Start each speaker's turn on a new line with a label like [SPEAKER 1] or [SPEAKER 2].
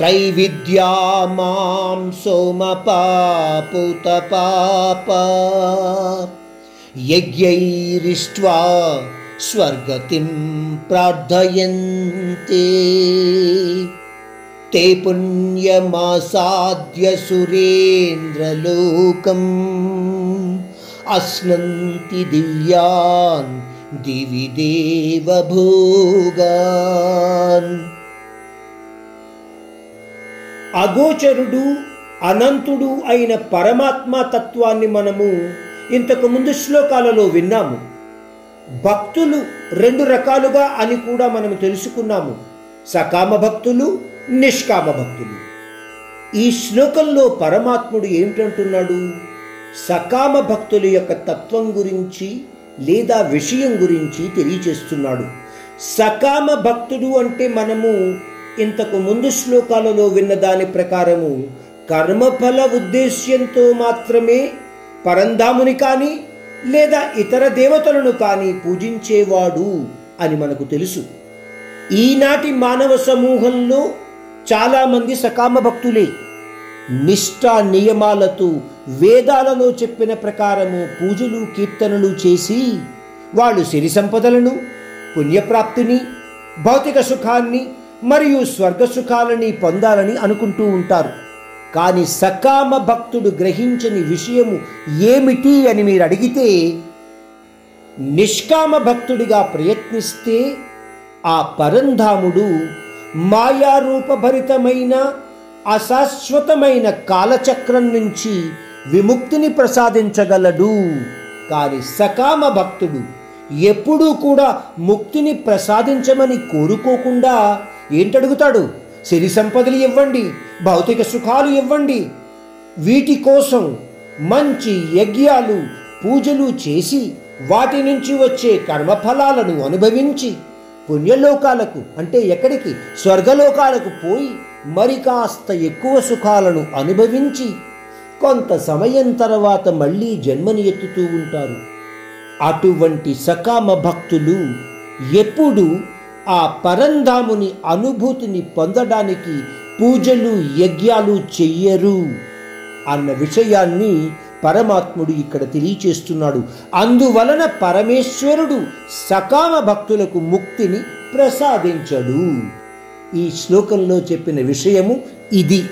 [SPEAKER 1] त्रैविद्या मां सोमपापुतपाप। यज्ञैरिष्ट्वा स्वर्गतिं प्रार्थयन्ते। ते पुण्यमासाद्य सुरेन्द्रलोकम् अश्नन्ति दिव्यान् दिवि देवभोगान्
[SPEAKER 2] అగోచరుడు అనంతుడు అయిన పరమాత్మ తత్వాన్ని మనము ఇంతకు ముందు శ్లోకాలలో విన్నాము. భక్తులు రెండు రకాలుగా అని కూడా మనం తెలుసుకున్నాము. సకామ భక్తులు నిష్కామ భక్తులు. ఈ శ్లోకంలో పరమాత్ముడు ఏమిటంటున్నాడు? సకామ భక్తుల యొక్క తత్వం గురించి లేదా విషయం గురించి తెలియచేస్తున్నాడు. సకామ భక్తుడు అంటే మనము ఇంతకు ముందు శ్లోకాలలో విన్న దాని ప్రకారము కర్మఫల ఉద్దేశ్యంతో మాత్రమే పరంధాముని కానీ లేదా ఇతర దేవతలను కానీ పూజించేవాడు అని మనకు తెలుసు. ఈనాటి మానవ సమూహంలో చాలామంది సకామ భక్తులే. నిష్ఠా నియమాలతో వేదాలలో చెప్పిన ప్రకారము పూజలు కీర్తనలు చేసి వాళ్ళు సిరి సంపదలను పుణ్యప్రాప్తిని భౌతిక సుఖాన్ని మరియు స్వర్గసుఖాలని పొందాలని అనుకుంటూ ఉంటారు. కానీ సకామ భక్తుడు గ్రహించని విషయము ఏమిటి అని మీరు అడిగితే నిష్కామ భక్తుడిగా ప్రయత్నిస్తే ఆ పరంధాముడు మాయారూపభరితమైన అశాశ్వతమైన కాలచక్రం నుంచి విముక్తిని ప్రసాదించగలడు. కానీ సకామ భక్తుడు ఎప్పుడూ కూడా ముక్తిని ప్రసాదించమని కోరుకోకుండా ఏంటడుగుతాడు? సిరి సంపదలు ఇవ్వండి భౌతిక సుఖాలు ఇవ్వండి. వీటి కోసం మంచి యజ్ఞాలు పూజలు చేసి వాటి నుంచి వచ్చే కర్మఫలాలను అనుభవించి పుణ్యలోకాలకు అంటే ఎక్కడికి? స్వర్గలోకాలకు పోయి మరి కాస్త ఎక్కువ సుఖాలను అనుభవించి కొంత సమయం తర్వాత మళ్ళీ జన్మని ఎత్తుతూ ఉంటారు. అటువంటి సకామ భక్తులు ఎప్పుడు ఆ పరంధాముని అనుభూతిని పొందడానికి పూజలు యజ్ఞాలు చెయ్యరు అన్న విషయాన్ని పరమాత్ముడు ఇక్కడ తెలియచేస్తున్నాడు. అందువలన పరమేశ్వరుడు సకామ భక్తులకు ముక్తిని ప్రసాదించడు. ఈ శ్లోకంలో చెప్పిన విషయము ఇది.